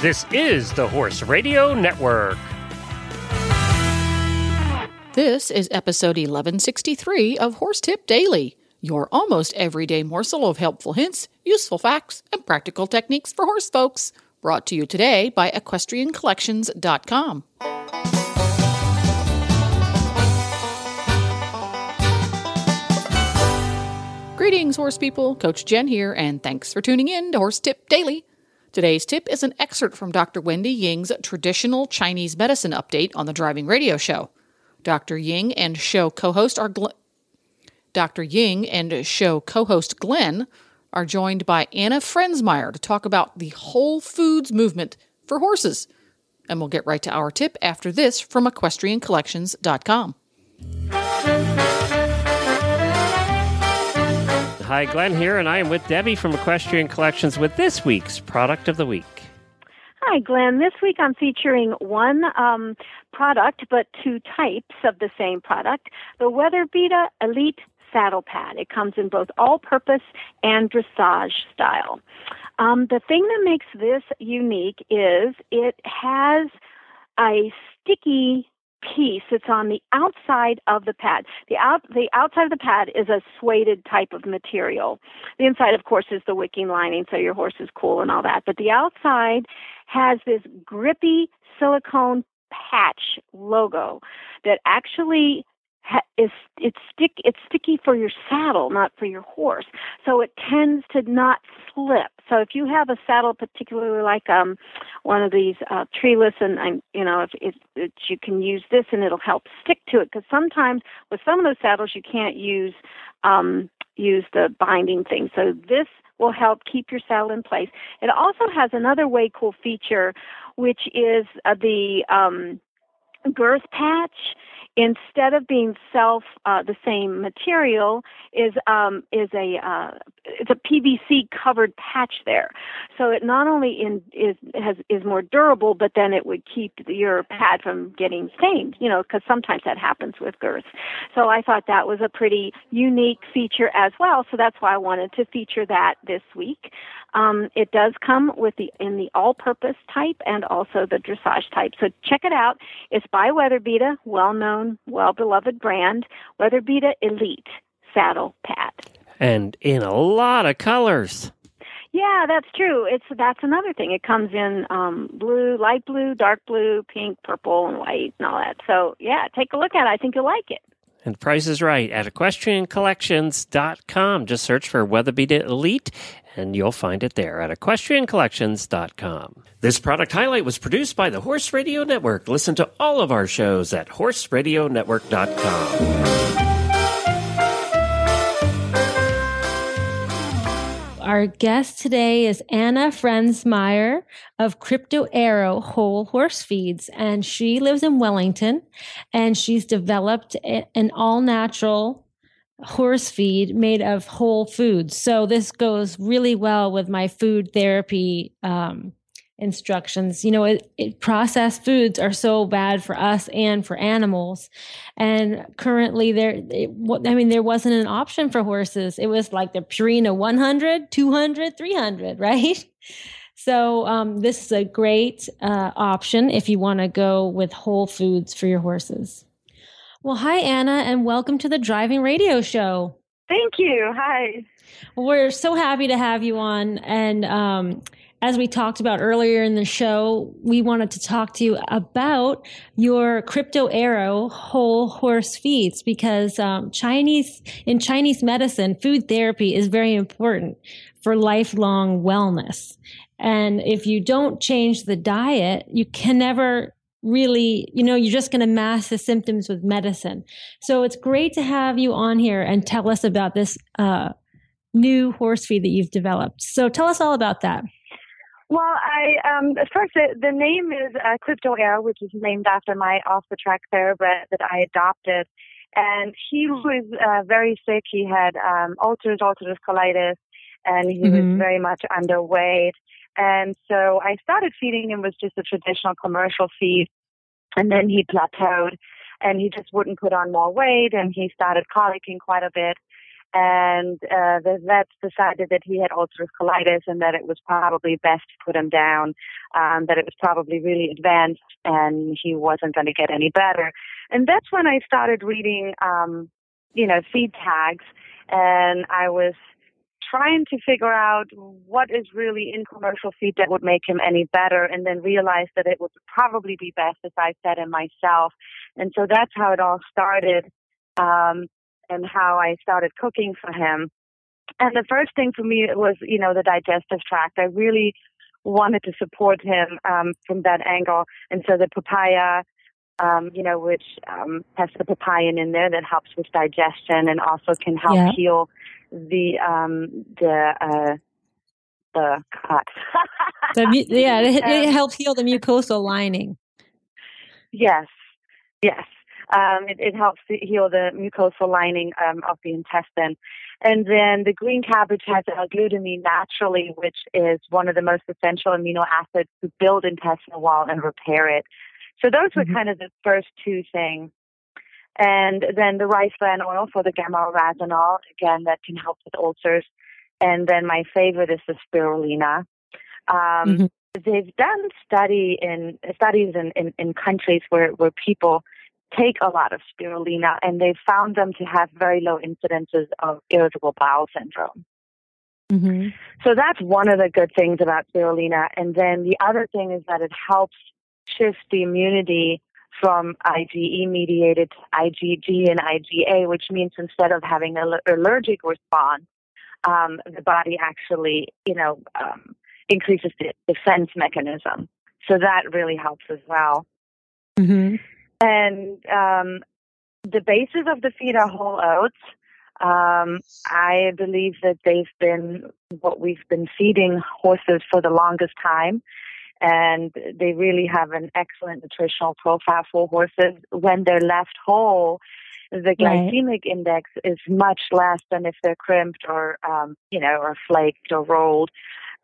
This is the Horse Radio Network. This is episode 1163 of Horse Tip Daily, your almost everyday morsel of helpful hints, useful facts, and practical techniques for horse folks. Brought to you today by EquestrianCollections.com. Greetings, horse people. Coach Jen here, and thanks for tuning in to Horse Tip Daily. Today's tip is an excerpt from Dr. Wendy Ying's traditional Chinese medicine update on the driving radio show. Dr. Ying and show co-host are Gl- Dr. Ying and show co-host Glenn are joined by Anna Frensemeyer to talk about the whole foods movement for horses. And we'll get right to our tip after this from equestriancollections.com. Hi, Glenn here, and I am with Debbie from Equestrian Collections with this week's product of the week. Hi, Glenn. This week I'm featuring one um, product, but two types of the same product the WeatherBeeta Elite Saddle Pad. It comes in both all purpose and dressage style. Um, the thing that makes this unique is it has a sticky piece that's on the outside of the pad. The out the outside of the pad is a suede type of material. The inside, of course, is the wicking lining, so your horse is cool and all that. But the outside has this grippy silicone patch logo that actually is it's stick it's sticky for your saddle, not for your horse. So it tends to not slip. So if you have a saddle, particularly like um one of these uh, treeless, and I'm you know if, you can use this and it'll help stick to it because sometimes with some of those saddles you can't use um use the binding thing. So this will help keep your saddle in place. It also has another way cool feature, which is uh, the um, girth patch instead of being self uh, the same material is um, is a uh, it's a PVC covered patch there. So it not only in, is has is more durable, but then it would keep your pad from getting stained. You know, because sometimes that happens with girth. So I thought that was a pretty unique feature as well. So that's why I wanted to feature that this week. Um, it does come with the in the all-purpose type and also the dressage type. So check it out. It's by WeatherBeeta, well-known, well-beloved brand, WeatherBeeta Elite Saddle Pad. And in a lot of colors. Yeah, that's true. It's that's another thing. It comes in um, blue, light blue, dark blue, pink, purple, and white, and all that. So yeah, take a look at it. I think you'll like it. And the price is right at equestriancollections.com. Just search for WeatherBeeta Elite and you'll find it there at equestriancollections.com. This product highlight was produced by the Horse Radio Network. Listen to all of our shows at horseradionetwork.com. Our guest today is Anna Frensemeyer of Crypto Aero Whole Horse Feeds, and she lives in Wellington, and she's developed an all natural horse feed made of whole foods. So this goes really well with my food therapy um, instructions. You know, it, it, processed foods are so bad for us and for animals. And currently there, it, I mean, there wasn't an option for horses. It was like the Purina 100, 200, 300, right? So um, this is a great uh, option if you want to go with whole foods for your horses. Well, hi, Anna, and welcome to the Driving Radio Show. Thank you. Hi. We're so happy to have you on. And um, as we talked about earlier in the show, we wanted to talk to you about your Crypto Aero whole horse feeds because um, Chinese in Chinese medicine, food therapy is very important for lifelong wellness. And if you don't change the diet, you can never really, you know, you're just going to mask the symptoms with medicine. So it's great to have you on here and tell us about this uh, new horse feed that you've developed. So tell us all about that. Well, I um, first the, the name is uh, Crypto Aero, which is named after my off the track thoroughbred that I adopted, and he was uh, very sick. He had um, ulcerative ulcerative colitis, and he mm-hmm. was very much underweight. And so I started feeding him with just a traditional commercial feed. And then he plateaued and he just wouldn't put on more weight and he started colicking quite a bit. And uh, the vets decided that he had ulcerative colitis and that it was probably best to put him down, um, that it was probably really advanced and he wasn't going to get any better. And that's when I started reading, um, you know, feed tags, and I was trying to figure out what is really in commercial feed that would make him any better and then realized that it would probably be best if I fed him myself. And so that's how it all started. Um, and how I started cooking for him. And the first thing for me was, you know, the digestive tract. I really wanted to support him um, from that angle. And so the papaya, um, you know, which um, has the papain in there that helps with digestion and also can help yeah. heal the um, the uh, the cut. the, yeah, it, it helps heal the mucosal lining. Yes, yes. Um, it, it, helps to heal the mucosal lining um, of the intestine. And then the green cabbage has L-glutamine naturally, which is one of the most essential amino acids to build intestinal wall and repair it. So those were mm-hmm. kind of the first two things. And then the rice bran oil for the gamma oryzanol, again, that can help with ulcers. And then my favorite is the spirulina. Um, mm-hmm. They've done study in studies in, in, in countries where, where people take a lot of spirulina and they found them to have very low incidences of irritable bowel syndrome. Mm-hmm. So that's one of the good things about spirulina. And then the other thing is that it helps shift the immunity from IgE mediated to IgG and IgA, which means instead of having an allergic response, um, the body actually, you know, um, increases the defense mechanism. So that really helps as well. Mm-hmm. And um, the basis of the feed are whole oats. Um, I believe that they've been what we've been feeding horses for the longest time. And they really have an excellent nutritional profile for horses. When they're left whole, the glycemic right. index is much less than if they're crimped or, um, you know, or flaked or rolled.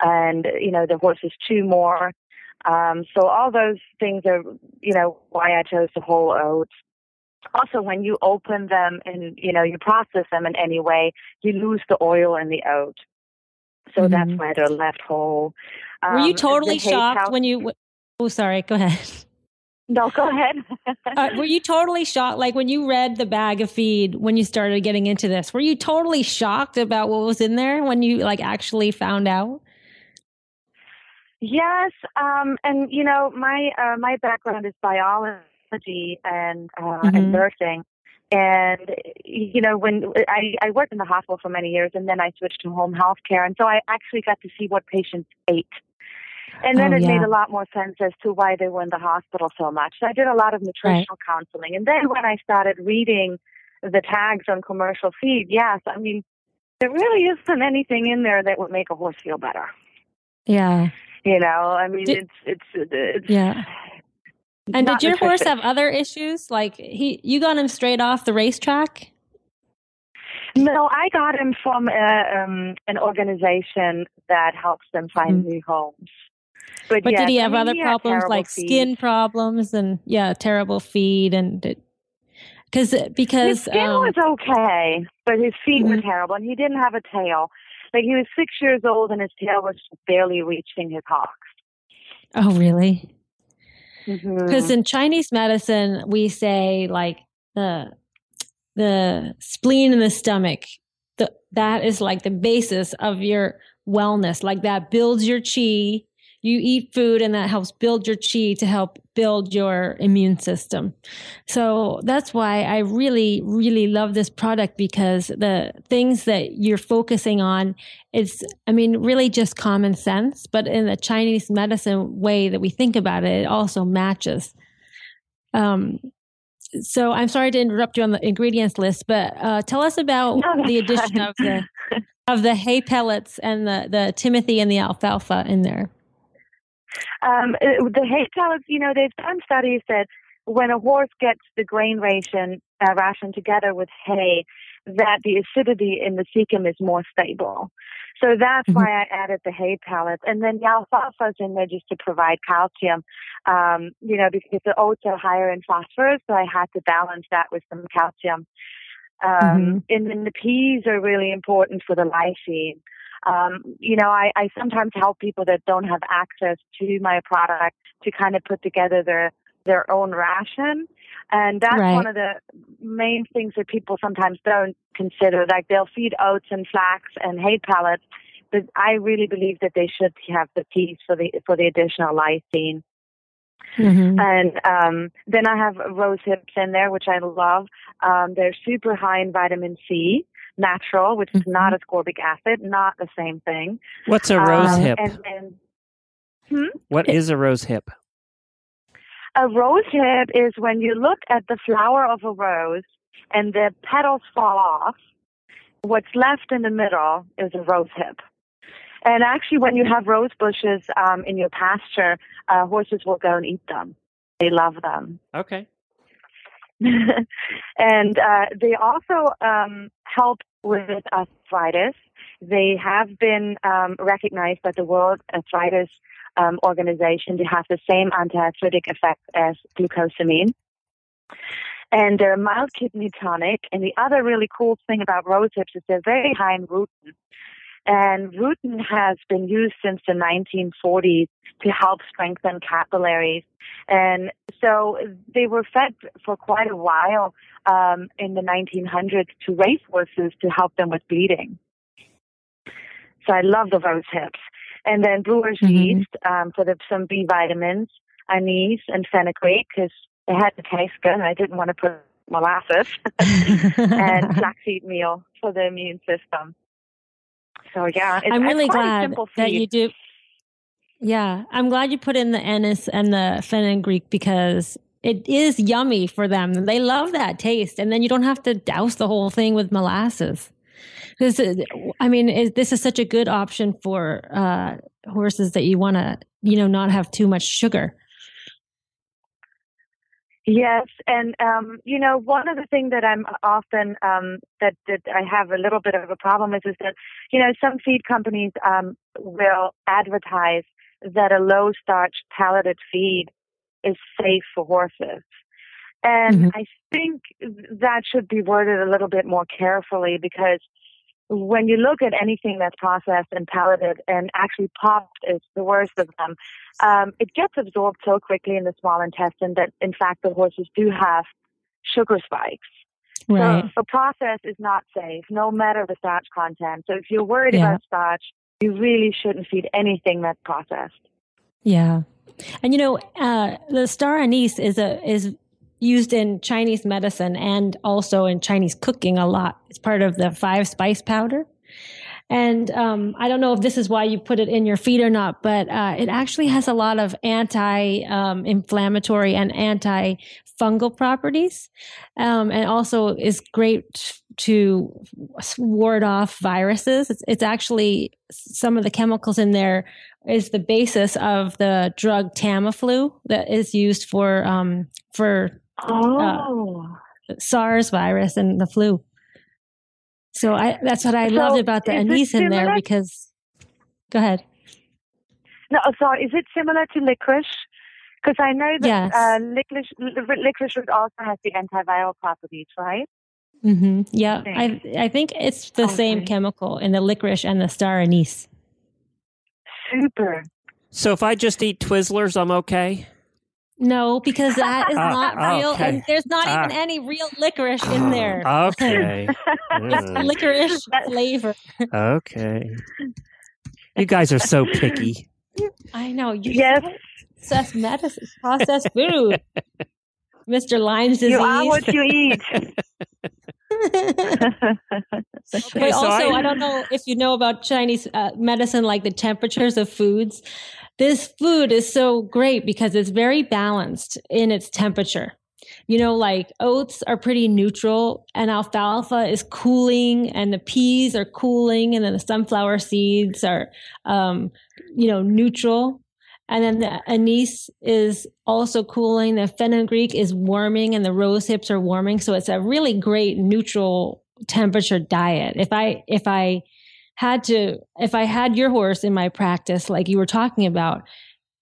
And, you know, the horses chew more. Um, so all those things are, you know, why I chose the whole oats. Also, when you open them and you know you process them in any way, you lose the oil in the oat. So mm-hmm. that's why they're left whole. Um, Were you um, totally shocked when you? Oh, sorry. Go ahead. No, go ahead. uh, were you totally shocked? Like when you read the bag of feed when you started getting into this, were you totally shocked about what was in there when you like actually found out? Yes, um, and you know, my uh, my background is biology and uh, mm-hmm. and nursing, and you know, when I, I worked in the hospital for many years, and then I switched to home health care, and so I actually got to see what patients ate. And then oh, it yeah. made a lot more sense as to why they were in the hospital so much. So I did a lot of nutritional right. counseling. And then when I started reading the tags on commercial feed, yes, I mean, there really isn't anything in there that would make a horse feel better. Yeah. You know, I mean, did, it's, it's, it's yeah. And did your horse have other issues? Like he, you got him straight off the racetrack? No, I got him from a, um, an organization that helps them find mm-hmm. new homes. But, but did he have I mean, other he problems like feed. skin problems and yeah, terrible feed and because because his skin um, was okay, but his feet mm-hmm. were terrible, and he didn't have a tail. Like he was six years old and his tail was barely reaching his hocks. Oh, really? Because mm-hmm. in Chinese medicine, we say like the the spleen in the stomach. The, that is like the basis of your wellness. Like that builds your chi you eat food and that helps build your chi to help build your immune system. So that's why I really, really love this product because the things that you're focusing on is, I mean, really just common sense, but in the Chinese medicine way that we think about it, it also matches. Um, so I'm sorry to interrupt you on the ingredients list, but uh, tell us about no, the addition of the of the hay pellets and the the timothy and the alfalfa in there. Um, the hay pellets, you know, they've done studies that when a horse gets the grain ration uh, ration together with hay, that the acidity in the cecum is more stable. So that's mm-hmm. why I added the hay pellets. And then the alfalfa is in there just to provide calcium, um, you know, because the oats are higher in phosphorus, so I had to balance that with some calcium. Um, mm-hmm. And then the peas are really important for the lysine. Um, you know, I, I sometimes help people that don't have access to my product to kind of put together their their own ration. And that's right. one of the main things that people sometimes don't consider. Like they'll feed oats and flax and hay pellets, but I really believe that they should have the peas for the for the additional lysine. Mm-hmm. And um, then I have rose hips in there, which I love. Um, they're super high in vitamin C, natural, which is mm-hmm. not ascorbic acid, not the same thing. What's a rose um, hip? And, and, hmm? What is a rose hip? A rose hip is when you look at the flower of a rose and the petals fall off. What's left in the middle is a rose hip. And actually, when you have rose bushes um, in your pasture, uh, horses will go and eat them. They love them. Okay. and uh, they also um, help with arthritis. They have been um, recognized by the World Arthritis um, Organization to have the same anti-arthritic effect as glucosamine. And they're a mild kidney tonic. And the other really cool thing about rose hips is they're very high in rutin. And rutin has been used since the 1940s to help strengthen capillaries. And so they were fed for quite a while um, in the 1900s to racehorses to help them with bleeding. So I love the rose hips. And then brewer's mm-hmm. yeast um, for the, some B vitamins, anise, and fenugreek because it had to taste good. I didn't want to put molasses and flaxseed meal for the immune system. So yeah, I'm really glad that you do. Yeah, I'm glad you put in the anise and the fenugreek because it is yummy for them. They love that taste, and then you don't have to douse the whole thing with molasses. Uh, I mean, this is such a good option for uh, horses that you want to, you know, not have too much sugar. Yes, and um, you know, one of the things that I'm often um, that that I have a little bit of a problem is is that you know some feed companies um, will advertise that a low starch pelleted feed is safe for horses, and mm-hmm. I think that should be worded a little bit more carefully because when you look at anything that's processed and pelleted and actually popped is the worst of them, um, it gets absorbed so quickly in the small intestine that in fact the horses do have sugar spikes. Right. So the process is not safe, no matter the starch content. So if you're worried yeah. about starch, you really shouldn't feed anything that's processed. Yeah. And you know, uh, the star anise is a is used in Chinese medicine and also in Chinese cooking a lot. It's part of the five spice powder. And um, I don't know if this is why you put it in your feed or not, but uh, it actually has a lot of anti-inflammatory um, and anti-fungal properties, um, and also is great to ward off viruses. It's, it's, actually some of the chemicals in there is the basis of the drug Tamiflu that is used for um, for oh. Uh, SARS virus and the flu. So I, that's what I so loved about the anise in there because, go ahead. No, sorry, is it similar to licorice? Because I know that yes. uh, licorice, licorice root also has the antiviral properties, right? Mm-hmm. Yeah, I, I think it's the okay. same chemical in the licorice and the star anise. Super. So if I just eat Twizzlers, I'm okay? No, because that is uh, not real. Okay. And there's not uh, even any real licorice in there. Okay. licorice flavor. Okay. You guys are so picky. I know. You yes. Processed medicine, processed food. Mr. Lyme's disease. You are what you eat. okay, also, I, I, don't know if you know about Chinese uh, medicine, like the temperatures of foods this food is so great because it's very balanced in its temperature. You know, like oats are pretty neutral and alfalfa is cooling and the peas are cooling and then the sunflower seeds are, um, you know, neutral. And then the anise is also cooling. The fenugreek is warming and the rose hips are warming. So it's a really great neutral temperature diet. If I, if I had to, if I had your horse in my practice, like you were talking about,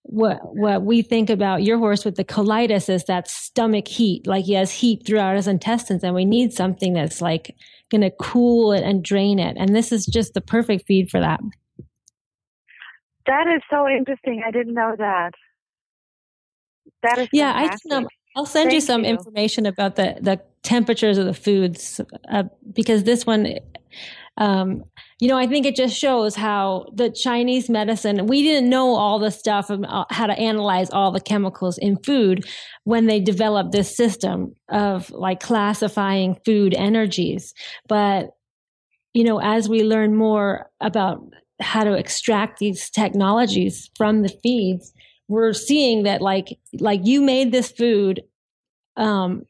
what what we think about your horse with the colitis is that stomach heat. Like he has heat throughout his intestines and we need something that's like going to cool it and drain it. And this is just the perfect feed for that. That is so interesting. I didn't know that. That is yeah fantastic. i i'll send Thank you some you. information about the the temperatures of the foods uh, because this one um, you know, I think it just shows how the Chinese medicine, we didn't know all the stuff of uh, how to analyze all the chemicals in food when they developed this system of like classifying food energies. But, you know, as we learn more about how to extract these technologies from the feeds, we're seeing that like, like you made this food, um,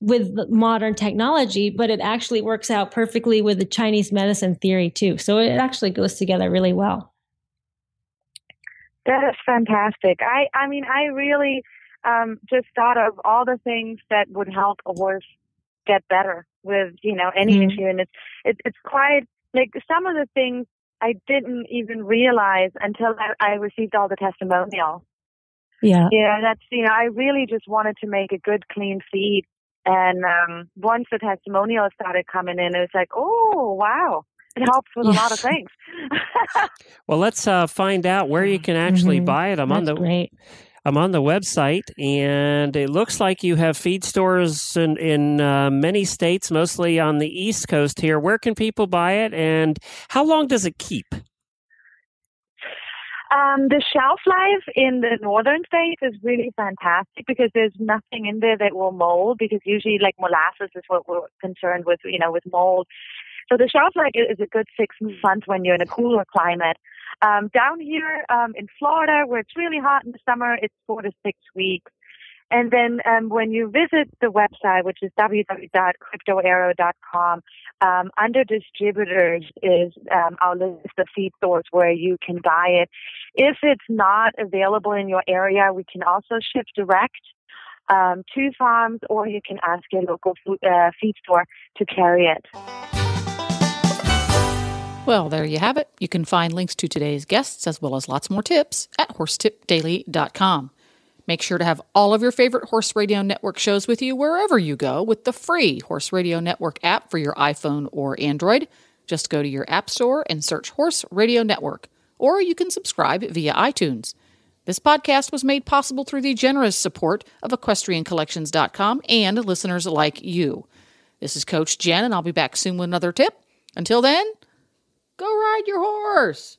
with modern technology, but it actually works out perfectly with the Chinese medicine theory too. So it actually goes together really well. That is fantastic. I, I mean, I really um, just thought of all the things that would help a horse get better with, you know, any mm-hmm. issue. And it's, it, it's quite like some of the things I didn't even realize until I, I received all the testimonials. Yeah. Yeah, that's, you know, I really just wanted to make a good, clean feed and um, once the testimonials started coming in, it was like, oh, wow. It helps with a lot of things. well, let's uh, find out where you can actually mm-hmm. buy it. I'm That's on the great. I'm on the website, and it looks like you have feed stores in, in uh, many states, mostly on the East Coast here. Where can people buy it, and how long does it keep? Um, the shelf life in the northern states is really fantastic because there's nothing in there that will mold because usually like molasses is what we're concerned with, you know, with mold. So the shelf life is a good six months when you're in a cooler climate. Um, down here um, in Florida, where it's really hot in the summer, it's four to six weeks. And then um, when you visit the website, which is www.cryptoaero.com, um, under distributors is um, our list of feed stores where you can buy it. If it's not available in your area, we can also ship direct um, to farms, or you can ask your local food, uh, feed store to carry it. Well, there you have it. You can find links to today's guests as well as lots more tips at horsetipdaily.com. Make sure to have all of your favorite Horse Radio Network shows with you wherever you go with the free Horse Radio Network app for your iPhone or Android. Just go to your App Store and search Horse Radio Network, or you can subscribe via iTunes. This podcast was made possible through the generous support of EquestrianCollections.com and listeners like you. This is Coach Jen, and I'll be back soon with another tip. Until then, go ride your horse.